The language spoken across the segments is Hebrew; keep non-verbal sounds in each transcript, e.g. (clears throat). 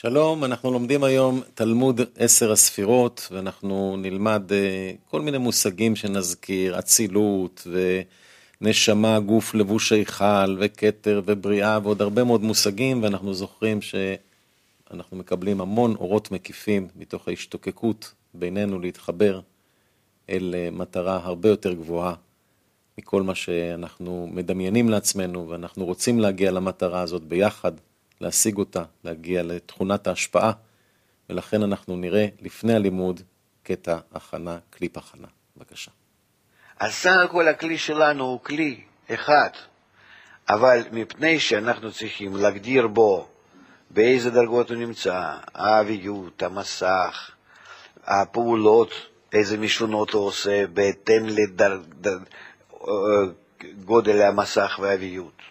שלום, אנחנו לומדים היום תלמוד עשר הספירות, ואנחנו נלמד אה, כל מיני מושגים שנזכיר, אצילות ונשמה, גוף, לבוש היכל, וכתר ובריאה, ועוד הרבה מאוד מושגים, ואנחנו זוכרים שאנחנו מקבלים המון אורות מקיפים מתוך ההשתוקקות בינינו להתחבר אל אה, מטרה הרבה יותר גבוהה מכל מה שאנחנו מדמיינים לעצמנו, ואנחנו רוצים להגיע למטרה הזאת ביחד. להשיג אותה, להגיע לתכונת ההשפעה, ולכן אנחנו נראה לפני הלימוד קטע הכנה, קליפ הכנה. בבקשה. אז סך הכל הכלי שלנו הוא כלי אחד, אבל מפני שאנחנו צריכים להגדיר בו באיזה דרגות הוא נמצא, האביות, המסך, הפעולות, איזה משונות הוא עושה בהתאם לגודל המסך והאביות.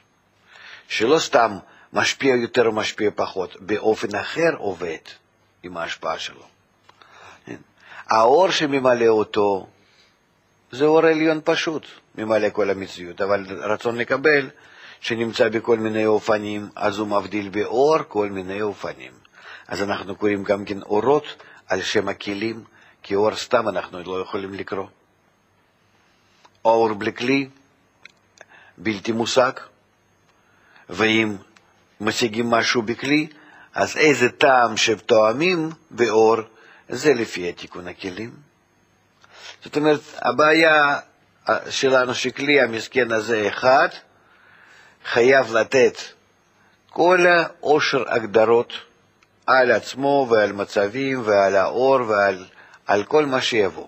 שלא סתם משפיע יותר או משפיע פחות, באופן אחר עובד עם ההשפעה שלו. כן? האור שממלא אותו זה אור עליון פשוט, ממלא כל המציאות, אבל רצון לקבל שנמצא בכל מיני אופנים, אז הוא מבדיל באור כל מיני אופנים. אז אנחנו קוראים גם כן אורות על שם הכלים, כי אור סתם אנחנו לא יכולים לקרוא. אור בלי כלי, בלתי מושג, ואם משיגים משהו בכלי, אז איזה טעם שתואמים באור, זה לפי התיקון הכלים. זאת אומרת, הבעיה שלנו שכלי המסכן הזה אחד, חייב לתת כל העושר הגדרות על עצמו ועל מצבים ועל האור ועל על כל מה שיבוא.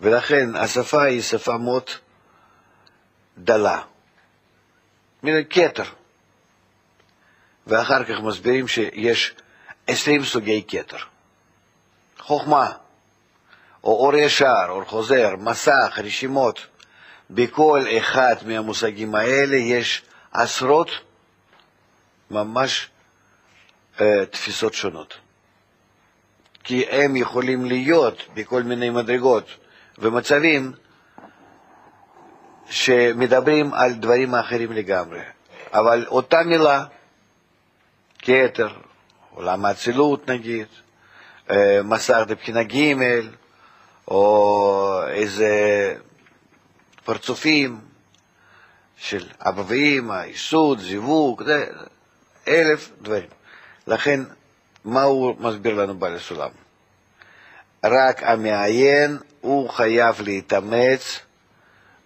ולכן השפה היא שפה מאוד דלה, מן כתר. ואחר כך מסבירים שיש עשרים סוגי כתר. חוכמה, או אור ישר, אור חוזר, מסך, רשימות, בכל אחד מהמושגים האלה יש עשרות ממש אה, תפיסות שונות. כי הם יכולים להיות בכל מיני מדרגות ומצבים שמדברים על דברים אחרים לגמרי. אבל אותה מילה כתר, עולם האצילות נגיד, מסך לבחינה ג' או איזה פרצופים של אבא ואמא, ייסוד, זיווג, אלף דברים. לכן, מה הוא מסביר לנו בעל הסולם? רק המעיין הוא חייב להתאמץ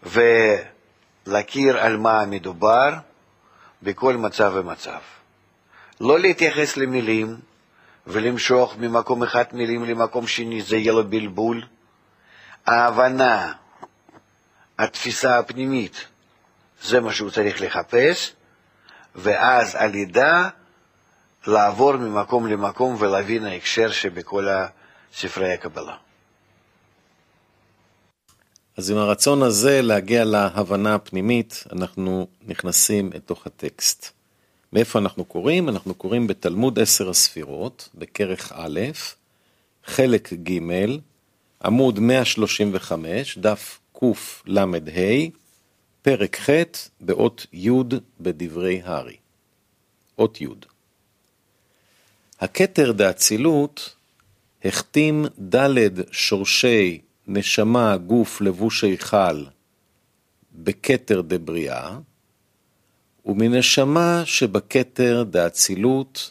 ולהכיר על מה מדובר בכל מצב ומצב. לא להתייחס למילים ולמשוך ממקום אחד מילים למקום שני, זה יהיה לו בלבול. ההבנה, התפיסה הפנימית, זה מה שהוא צריך לחפש, ואז על ידה לעבור ממקום למקום ולהבין ההקשר שבכל ספרי הקבלה. אז עם הרצון הזה להגיע להבנה הפנימית, אנחנו נכנסים לתוך הטקסט. מאיפה אנחנו קוראים? אנחנו קוראים בתלמוד עשר הספירות, בכרך א', חלק ג', עמוד 135, דף קל"ה, פרק ח', באות י' בדברי הארי. אות י'. הכתר דאצילות החתים ד' שורשי נשמה, גוף, לבוש היכל בכתר דבריאה, ומנשמה שבכתר דאצילות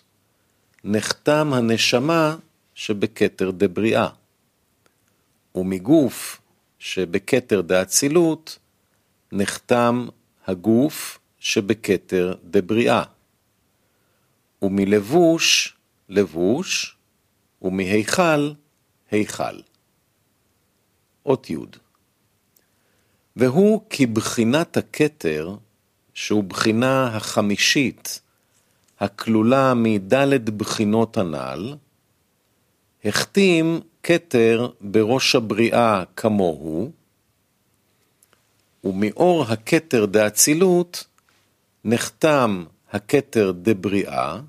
נחתם הנשמה שבכתר דבריאה, ומגוף שבכתר דאצילות נחתם הגוף שבכתר דבריאה, ומלבוש לבוש, ומהיכל היכל. אות י' והוא כבחינת הכתר שהוא בחינה החמישית הכלולה מדלת בחינות הנ"ל, החתים כתר בראש הבריאה כמוהו, ומאור הכתר דאצילות נחתם הכתר דבריאה,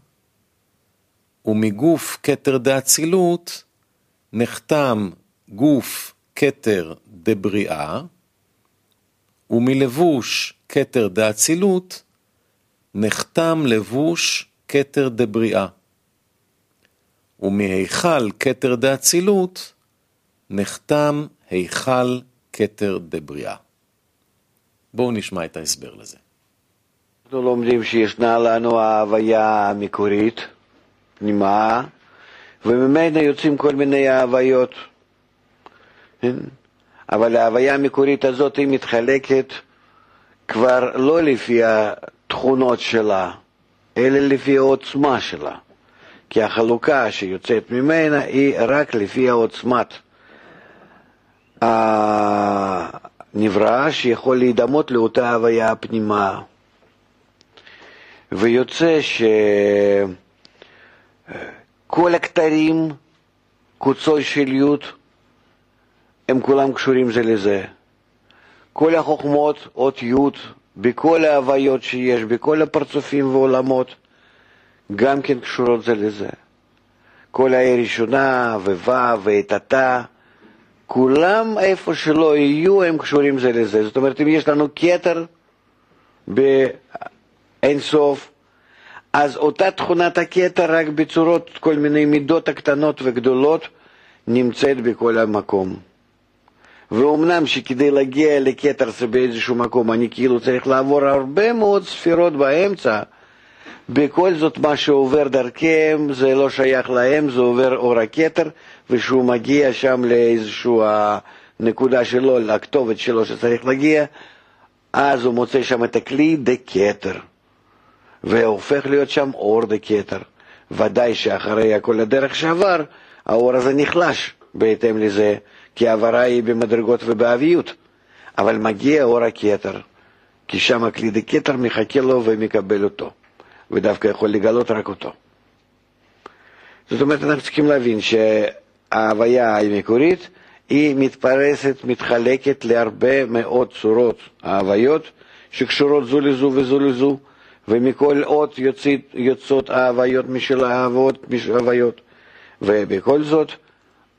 ומגוף כתר דאצילות נחתם גוף כתר דבריאה, ומלבוש כתר דאצילות, נחתם לבוש כתר דבריאה, ומהיכל כתר דאצילות נחתם היכל כתר דבריאה. בואו נשמע את ההסבר לזה. אנחנו לומדים שישנה לנו ההוויה המקורית, פנימה, וממנה יוצאים כל מיני ההוויות. כן? אבל ההוויה המקורית הזאת היא מתחלקת כבר לא לפי התכונות שלה, אלא לפי העוצמה שלה. כי החלוקה שיוצאת ממנה היא רק לפי העוצמת הנברא שיכול להידמות לאותה הוויה הפנימה. ויוצא שכל הכתרים, קוצו של י', הם כולם קשורים זה לזה. כל החוכמות, אות י', בכל ההוויות שיש, בכל הפרצופים ועולמות, גם כן קשורות זה לזה. כל ה"א ראשונה וו' ואתתה, כולם איפה שלא יהיו הם קשורים זה לזה. זאת אומרת, אם יש לנו כתר באין סוף, אז אותה תכונת הכתר רק בצורות, כל מיני מידות הקטנות וגדולות, נמצאת בכל המקום. ואומנם שכדי להגיע לכתר זה באיזשהו מקום אני כאילו צריך לעבור הרבה מאוד ספירות באמצע, בכל זאת מה שעובר דרכם זה לא שייך להם, זה עובר אור הכתר, וכשהוא מגיע שם לאיזושהי הנקודה שלו, לכתובת שלו שצריך להגיע, אז הוא מוצא שם את הכלי דקטר, והופך להיות שם אור דקטר. ודאי שאחרי כל הדרך שעבר, האור הזה נחלש בהתאם לזה, כי העברה היא במדרגות ובאביות. אבל מגיע אור הכתר, כי שם הכלי דקטר מחכה לו ומקבל אותו. ודווקא יכול לגלות רק אותו. זאת אומרת, אנחנו צריכים להבין שההוויה המקורית היא מתפרסת, מתחלקת להרבה מאוד צורות ההוויות שקשורות זו לזו וזו לזו, ומכל אות יוצאות ההוויות משל ההוויות, ובכל זאת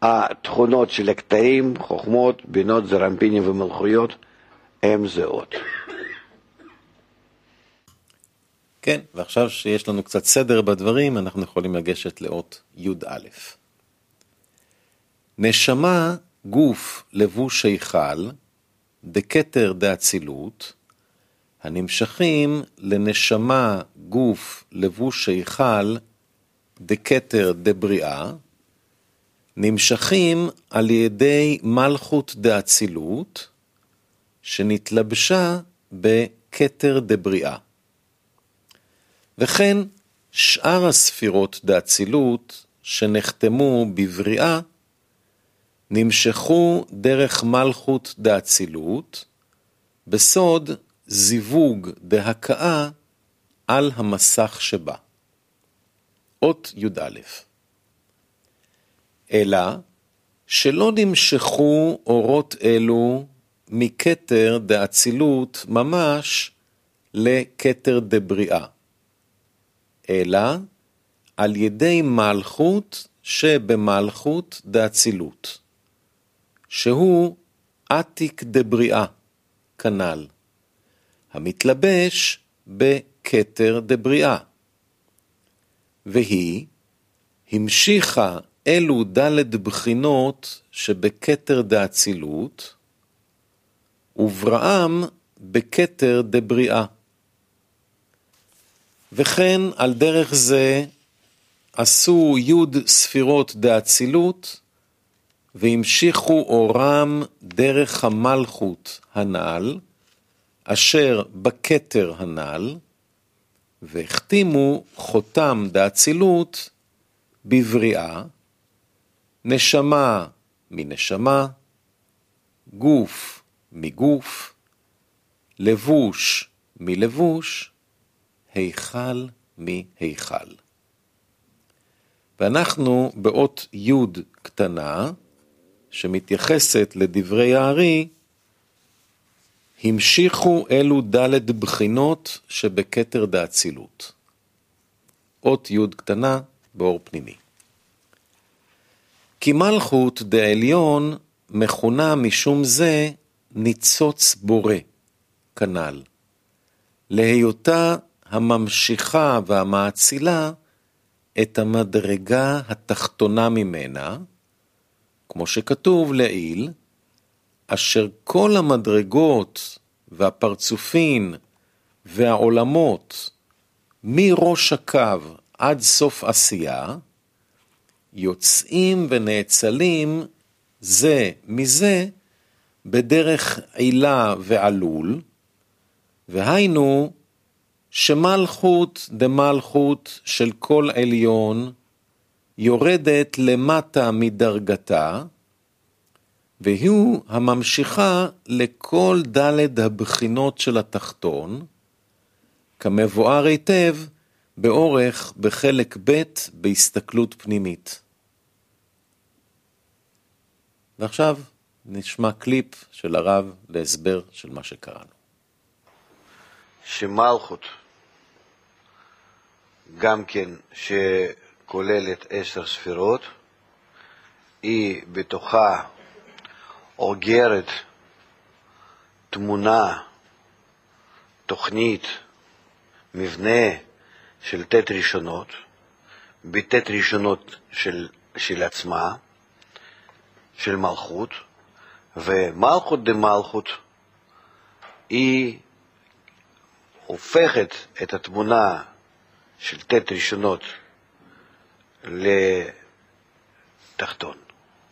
התכונות של הקטעים, חוכמות, בינות, זרמפינים ומלכויות הם זהות. כן, ועכשיו שיש לנו קצת סדר בדברים, אנחנו יכולים לגשת לאות י"א. נשמה, גוף, לבוש היכל, דקטר דאצילות, הנמשכים לנשמה, גוף, לבוש היכל, דקטר דבריאה, נמשכים על ידי מלכות דאצילות, שנתלבשה בכתר דבריאה. וכן שאר הספירות דאצילות שנחתמו בבריאה נמשכו דרך מלכות דאצילות בסוד זיווג דהכאה על המסך שבה. אות י"א אלא שלא נמשכו אורות אלו מכתר דאצילות ממש לכתר דבריאה. אלא על ידי מלכות שבמלכות דאצילות, שהוא עתיק דבריאה, כנ"ל, המתלבש בכתר דבריאה. והיא המשיכה אלו דלת בחינות שבכתר דאצילות, ובראם בכתר דבריאה. וכן על דרך זה עשו י' ספירות דאצילות, והמשיכו אורם דרך המלכות הנ"ל, אשר בכתר הנ"ל, והחתימו חותם דאצילות בבריאה, נשמה מנשמה, גוף מגוף, לבוש מלבוש, היכל מהיכל. ואנחנו באות י' קטנה, שמתייחסת לדברי הארי, המשיכו אלו ד' בחינות שבכתר דאצילות. אות י' קטנה באור פנימי. כי מלכות דעליון מכונה משום זה ניצוץ בורא, כנ"ל. להיותה הממשיכה והמאצילה את המדרגה התחתונה ממנה, כמו שכתוב לעיל, אשר כל המדרגות והפרצופין והעולמות מראש הקו עד סוף עשייה, יוצאים ונאצלים זה מזה בדרך עילה ועלול, והיינו שמלכות דמלכות של כל עליון יורדת למטה מדרגתה, והוא הממשיכה לכל דלת הבחינות של התחתון, כמבואר היטב באורך בחלק ב' בהסתכלות פנימית. ועכשיו נשמע קליפ של הרב להסבר של מה שקראנו. שמלכות, גם כן שכוללת עשר ספירות, היא בתוכה אוגרת תמונה, תוכנית, מבנה של ט' ראשונות, בט' ראשונות של, של עצמה, של מלכות, ומלכות דמלכות היא הופכת את התמונה של ט' ראשונות לתחתון,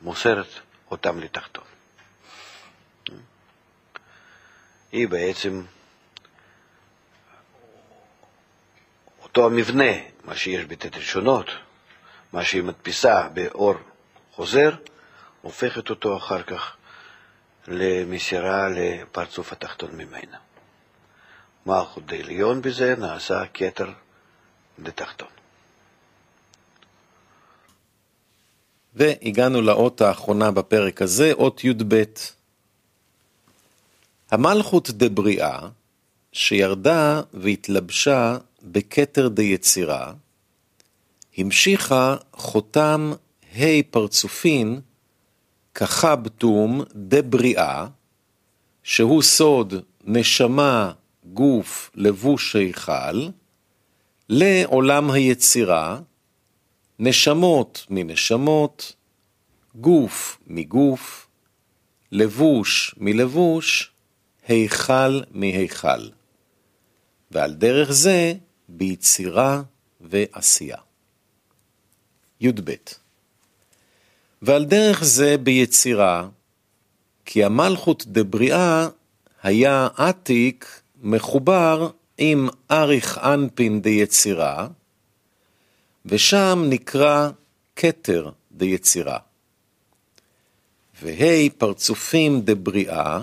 מוסרת אותם לתחתון. היא בעצם אותו המבנה, מה שיש בט' ראשונות, מה שהיא מדפיסה באור חוזר, הופכת אותו אחר כך למסירה לפרצוף התחתון ממנה. מלכות דעליון בזה נעשה כתר דתחתון. והגענו לאות האחרונה בפרק הזה, אות י"ב. המלכות דבריאה, שירדה והתלבשה בכתר דיצירה, המשיכה חותם ה' פרצופין כחבטום דבריאה, שהוא סוד נשמה, גוף, לבוש היכל, לעולם היצירה, נשמות מנשמות, גוף מגוף, לבוש מלבוש, היכל מהיכל. ועל דרך זה ביצירה ועשייה. י"ב ועל דרך זה ביצירה, כי המלכות דבריאה היה עתיק מחובר עם אריך אנפין דיצירה, ושם נקרא כתר דיצירה. והי פרצופים דבריאה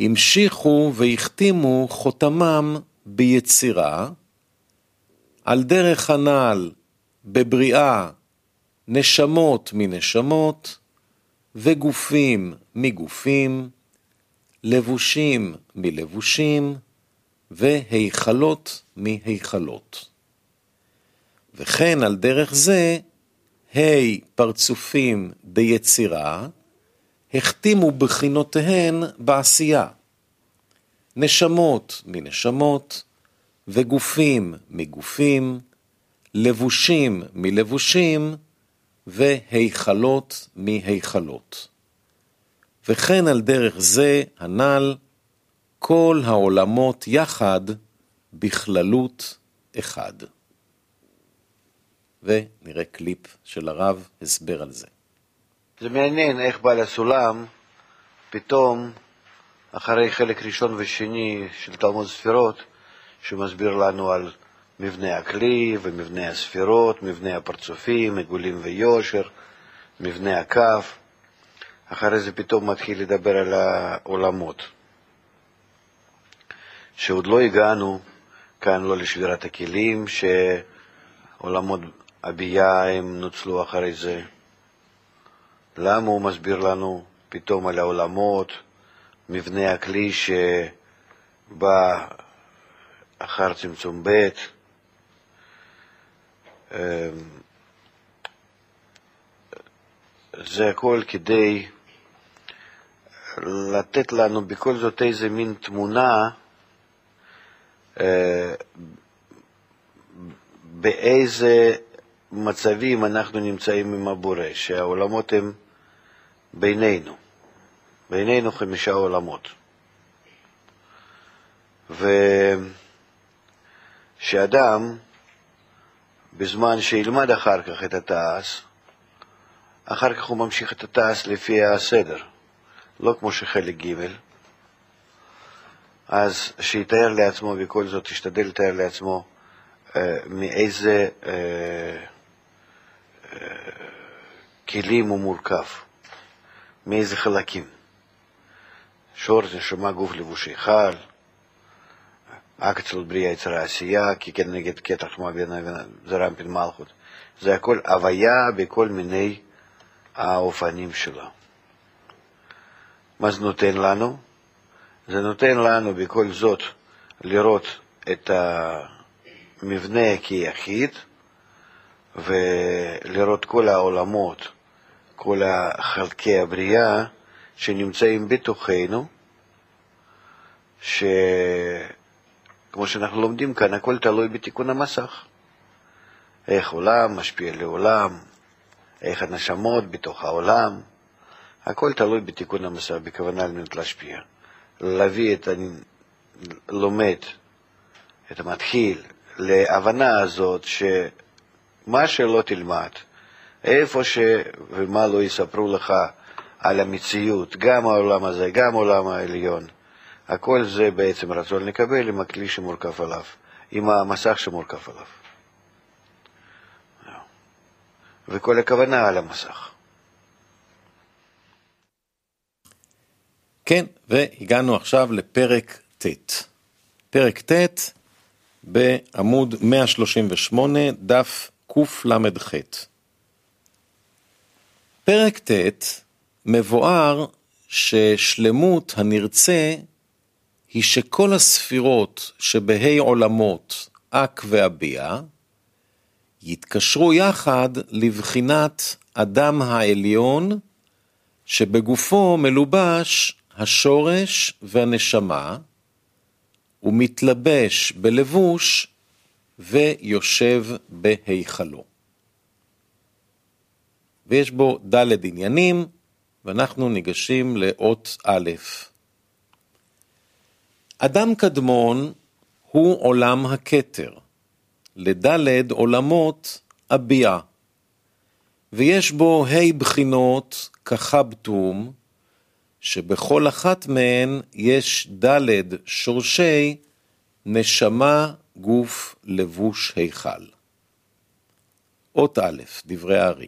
המשיכו והחתימו חותמם ביצירה, על דרך הנעל בבריאה נשמות מנשמות וגופים מגופים, לבושים מלבושים והיכלות מהיכלות. וכן על דרך זה, ה' פרצופים ביצירה, החתימו בחינותיהן בעשייה. נשמות מנשמות, וגופים מגופים, לבושים מלבושים, והיכלות מהיכלות. וכן על דרך זה הנ"ל כל העולמות יחד בכללות אחד. ונראה קליפ של הרב, הסבר על זה. זה מעניין איך בעל הסולם פתאום, אחרי חלק ראשון ושני של תלמוד ספירות, שמסביר לנו על מבנה הכלי ומבנה הספירות, מבנה הפרצופים, עיגולים ויושר, מבנה הכף. אחרי זה פתאום מתחיל לדבר על העולמות. שעוד לא הגענו כאן לא לשבירת הכלים, שעולמות הביאה הם נוצלו אחרי זה. למה הוא מסביר לנו פתאום על העולמות, מבנה הכלי שבא אחר צמצום ב', זה הכל כדי לתת לנו בכל זאת איזה מין תמונה אה, באיזה מצבים אנחנו נמצאים עם הבורא, שהעולמות הם בינינו, בינינו חמישה עולמות. ושאדם, בזמן שילמד אחר כך את התעש, אחר כך הוא ממשיך את התעש לפי הסדר, לא כמו שחלק ג', אז שיתאר לעצמו, בכל זאת ישתדל לתאר לעצמו אה, מאיזה אה, אה, כלים הוא מורכב, מאיזה חלקים. שורש, נשמה, גוף, לבוש, היכל, אקצלות בריאה, יצרה, עשייה, כי כנגד קטע חמה זה רמפין מלכות. זה הכל הוויה בכל מיני האופנים שלה. מה זה נותן לנו? זה נותן לנו בכל זאת לראות את המבנה כיחיד ולראות כל העולמות, כל חלקי הבריאה שנמצאים בתוכנו, שכמו שאנחנו לומדים כאן, הכל תלוי בתיקון המסך. איך עולם משפיע לעולם, איך הנשמות בתוך העולם, הכל תלוי בתיקון המסך, בכוונה על מנת להשפיע. להביא את הלומד, את המתחיל, להבנה הזאת שמה שלא תלמד, איפה ש... ומה לא יספרו לך על המציאות, גם העולם הזה, גם העולם העליון, הכל זה בעצם רצון לקבל עם הכלי שמורכב עליו, עם המסך שמורכב עליו. וכל הכוונה על המסך. כן, והגענו עכשיו לפרק ט'. פרק ט' בעמוד 138, דף קל"ח. פרק ט' מבואר ששלמות הנרצה היא שכל הספירות שבהי עולמות אק ואביע יתקשרו יחד לבחינת אדם העליון שבגופו מלובש השורש והנשמה, ומתלבש בלבוש ויושב בהיכלו. ויש בו ד' עניינים, ואנחנו ניגשים לאות א'. אדם קדמון הוא עולם הכתר, לד' עולמות אביע, ויש בו ה' בחינות כחבטום, שבכל אחת מהן יש ד' שורשי נשמה, גוף, לבוש, היכל. אות א', דברי הארי.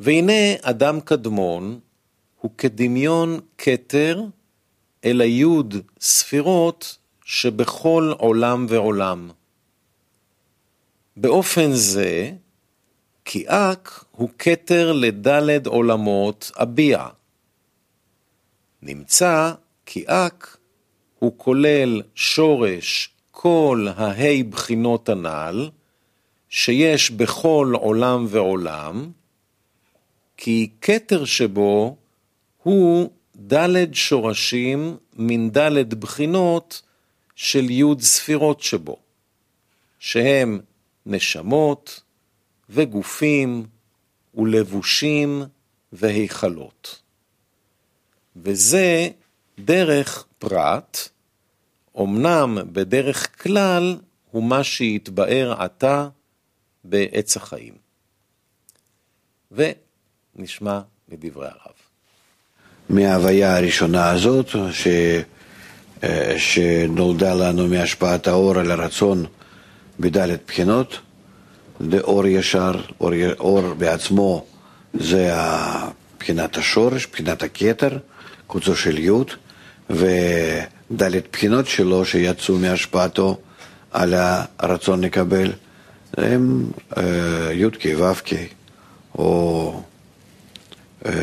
והנה אדם קדמון הוא כדמיון כתר אל היוד ספירות שבכל עולם ועולם. באופן זה, כי אק הוא כתר לדלת עולמות אביע. נמצא כי אק הוא כולל שורש כל ההי בחינות הנ"ל, שיש בכל עולם ועולם, כי כתר שבו הוא ד' שורשים מן ד' בחינות של י' ספירות שבו, שהם נשמות וגופים ולבושים והיכלות. וזה דרך פרט, אמנם בדרך כלל הוא מה שהתבאר עתה בעץ החיים. ונשמע מדברי הרב. מההוויה הראשונה הזאת, ש... שנולדה לנו מהשפעת האור על הרצון בדלת בחינות, זה אור ישר, אור, אור בעצמו זה בחינת השורש, בחינת הכתר, קוצו של י' ודלת בחינות שלו שיצאו מהשפעתו על הרצון לקבל הם אה, י"ק ו"ק או אה,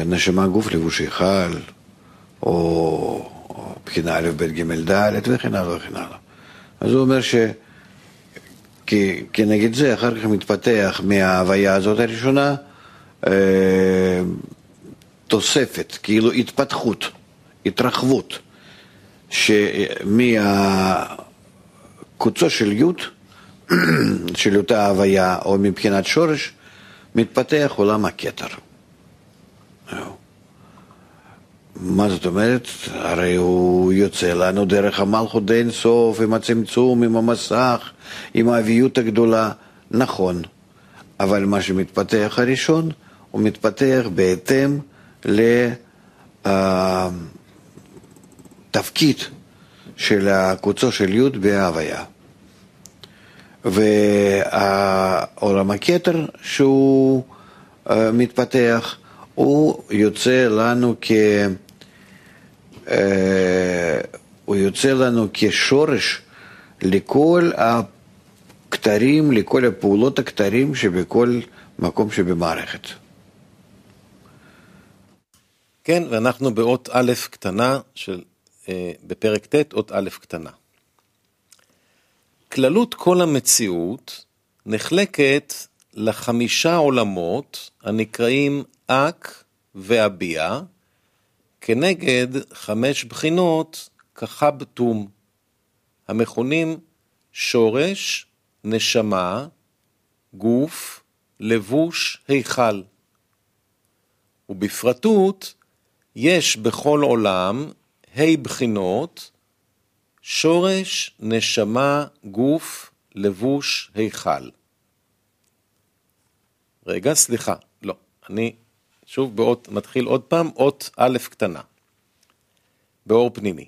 נשמה גוף לבוש היכל או בחינה א', ב', ג', ד' וכן הלאה וכן הלאה. אז הוא אומר ש... כנגד זה אחר כך מתפתח מההוויה הזאת הראשונה אה, תוספת, כאילו התפתחות, התרחבות, שמהקוצו של י' (clears throat) של אותה הוויה, או מבחינת שורש, מתפתח עולם הכתר. מה זאת אומרת? הרי הוא יוצא לנו דרך המלכות די אינסוף, עם הצמצום, עם המסך, עם האביות הגדולה. נכון, אבל מה שמתפתח הראשון, הוא מתפתח בהתאם לתפקיד של הקוצו של י' בהוויה. ועולם הכתר שהוא אה, מתפתח, הוא יוצא לנו כ... אה, הוא יוצא לנו כשורש לכל הכתרים, לכל הפעולות הכתרים שבכל מקום שבמערכת. כן, ואנחנו באות א' קטנה של, אה, בפרק ט', אות א' קטנה. כללות כל המציאות נחלקת לחמישה עולמות הנקראים אק ואביע, כנגד חמש בחינות כחבטום, המכונים שורש, נשמה, גוף, לבוש, היכל. ובפרטות, יש בכל עולם ה' בחינות, שורש, נשמה, גוף, לבוש, היכל. רגע, סליחה, לא, אני שוב באות, מתחיל עוד פעם, אות א' קטנה, באור פנימי.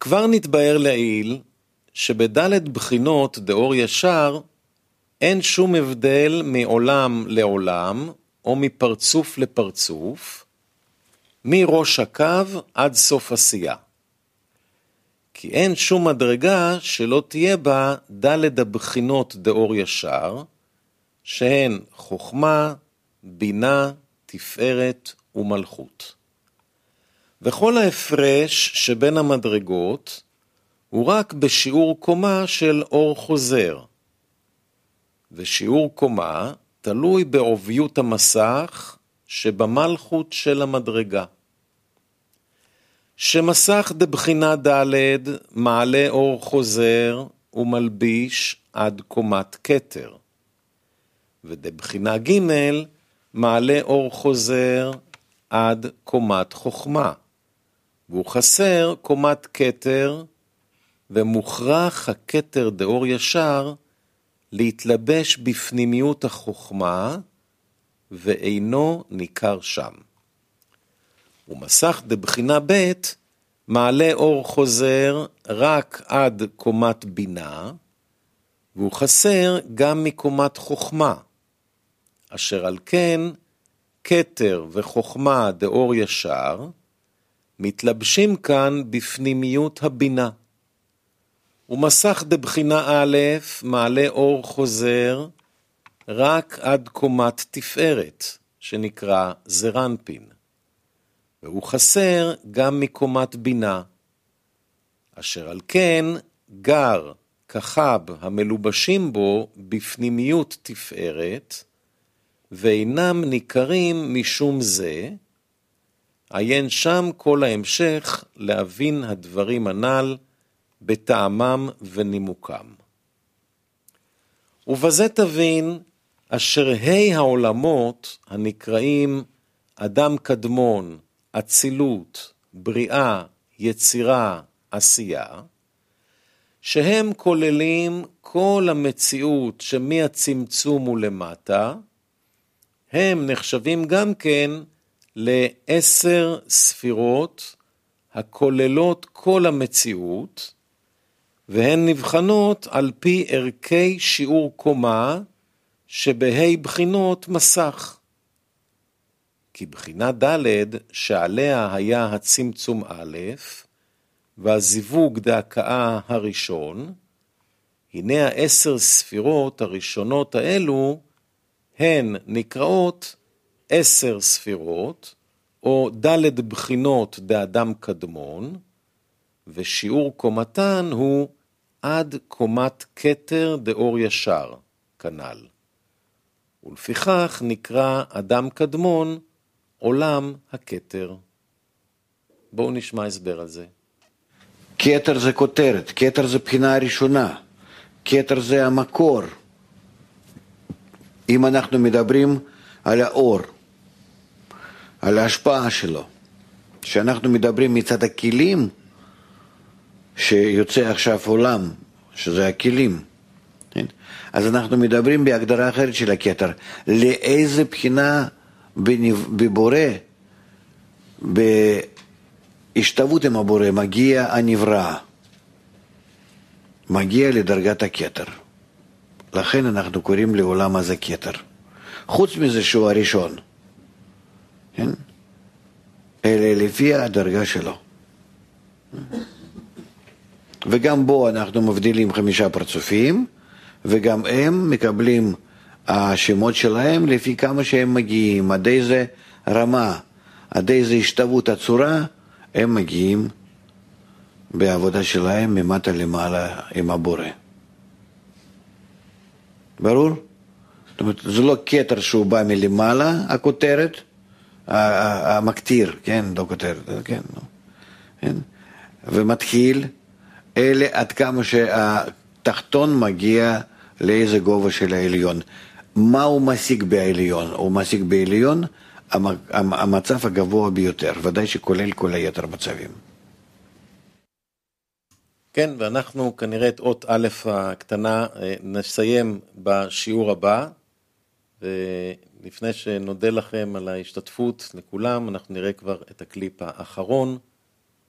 כבר נתבהר לעיל שבדלת בחינות דאור ישר אין שום הבדל מעולם לעולם או מפרצוף לפרצוף, מראש הקו עד סוף עשייה. כי אין שום מדרגה שלא תהיה בה דלת הבחינות דאור ישר, שהן חוכמה, בינה, תפארת ומלכות. וכל ההפרש שבין המדרגות הוא רק בשיעור קומה של אור חוזר, ושיעור קומה תלוי בעוביות המסך שבמלכות של המדרגה. שמסך דבחינה ד' מעלה אור חוזר ומלביש עד קומת כתר, ודבחינה ג' מעלה אור חוזר עד קומת חוכמה, והוא חסר קומת כתר, ומוכרח הכתר דאור ישר להתלבש בפנימיות החוכמה, ואינו ניכר שם. ומסך דבחינה ב' מעלה אור חוזר רק עד קומת בינה, והוא חסר גם מקומת חוכמה, אשר על כן כתר וחוכמה דאור ישר, מתלבשים כאן בפנימיות הבינה. ומסך דבחינה א' מעלה אור חוזר רק עד קומת תפארת, שנקרא זרנפין, והוא חסר גם מקומת בינה, אשר על כן גר כחב המלובשים בו בפנימיות תפארת, ואינם ניכרים משום זה, עיין שם כל ההמשך להבין הדברים הנ"ל בטעמם ונימוקם. ובזה תבין אשר ה' העולמות הנקראים אדם קדמון, אצילות, בריאה, יצירה, עשייה, שהם כוללים כל המציאות שמהצמצום ולמטה, הם נחשבים גם כן לעשר ספירות הכוללות כל המציאות, והן נבחנות על פי ערכי שיעור קומה שבה' בחינות מסך. כי בחינה ד' שעליה היה הצמצום א', והזיווג דהכאה הראשון, הנה העשר ספירות הראשונות האלו הן נקראות עשר ספירות, או ד' בחינות דאדם קדמון, ושיעור קומתן הוא עד קומת כתר דאור ישר, כנ"ל. ולפיכך נקרא אדם קדמון עולם הכתר. בואו נשמע הסבר על זה. כתר זה כותרת, כתר זה בחינה הראשונה. כתר זה המקור. אם אנחנו מדברים על האור, על ההשפעה שלו, כשאנחנו מדברים מצד הכלים שיוצא עכשיו עולם, שזה הכלים, כן? אז אנחנו מדברים בהגדרה אחרת של הכתר, לאיזה בחינה בבורא, בהשתוות עם הבורא, מגיע הנברא, מגיע לדרגת הכתר. לכן אנחנו קוראים לעולם הזה כתר. חוץ מזה שהוא הראשון, כן? אלא לפי הדרגה שלו. וגם בו אנחנו מבדילים חמישה פרצופים, וגם הם מקבלים השמות שלהם לפי כמה שהם מגיעים, עד איזה רמה, עד איזה השתוות הצורה, הם מגיעים בעבודה שלהם ממטה למעלה עם הבורא. ברור? זאת אומרת, זה לא כתר שהוא בא מלמעלה, הכותרת, המקטיר, כן, לא כותרת, כן, לא. כן, ומתחיל, אלה עד כמה שהתחתון מגיע לאיזה גובה של העליון. מה הוא משיג בעליון? הוא משיג בעליון המצב הגבוה ביותר, ודאי שכולל כל היתר מצבים. כן, ואנחנו כנראה את אות א' הקטנה אה, נסיים בשיעור הבא, ולפני שנודה לכם על ההשתתפות לכולם, אנחנו נראה כבר את הקליפ האחרון,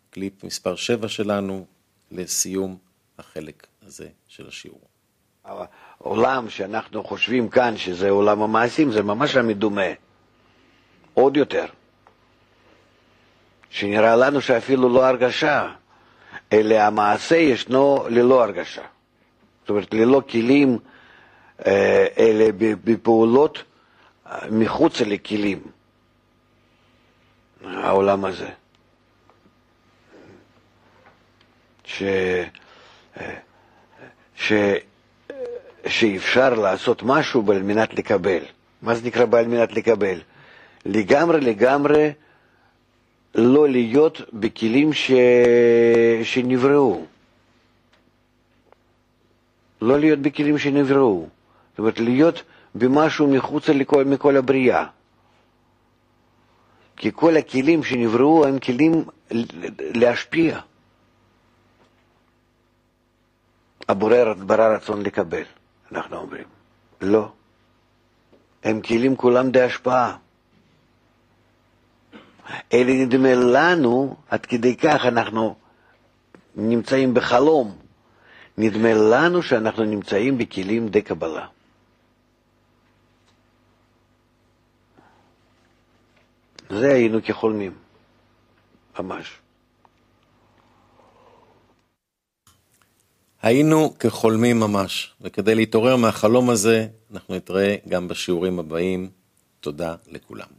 קליפ מספר 7 שלנו, לסיום החלק הזה של השיעור. העולם שאנחנו חושבים כאן שזה עולם המעשים, זה ממש המדומה, עוד יותר. שנראה לנו שאפילו לא הרגשה, אלא המעשה ישנו ללא הרגשה. זאת אומרת, ללא כלים, אה, אלא בפעולות אה, מחוץ לכלים, העולם הזה. ש... אה, ש... שאפשר לעשות משהו על מנת לקבל. מה זה נקרא על מנת לקבל? לגמרי לגמרי לא להיות בכלים ש... שנבראו. לא להיות בכלים שנבראו. זאת אומרת, להיות במשהו מחוץ לכל, מכל הבריאה. כי כל הכלים שנבראו הם כלים להשפיע. הבורא ברא רצון לקבל. אנחנו אומרים. לא. הם כלים כולם די השפעה. אלה נדמה לנו, עד כדי כך אנחנו נמצאים בחלום, נדמה לנו שאנחנו נמצאים בכלים די קבלה. זה היינו כחולמים, ממש. היינו כחולמים ממש, וכדי להתעורר מהחלום הזה, אנחנו נתראה גם בשיעורים הבאים. תודה לכולם.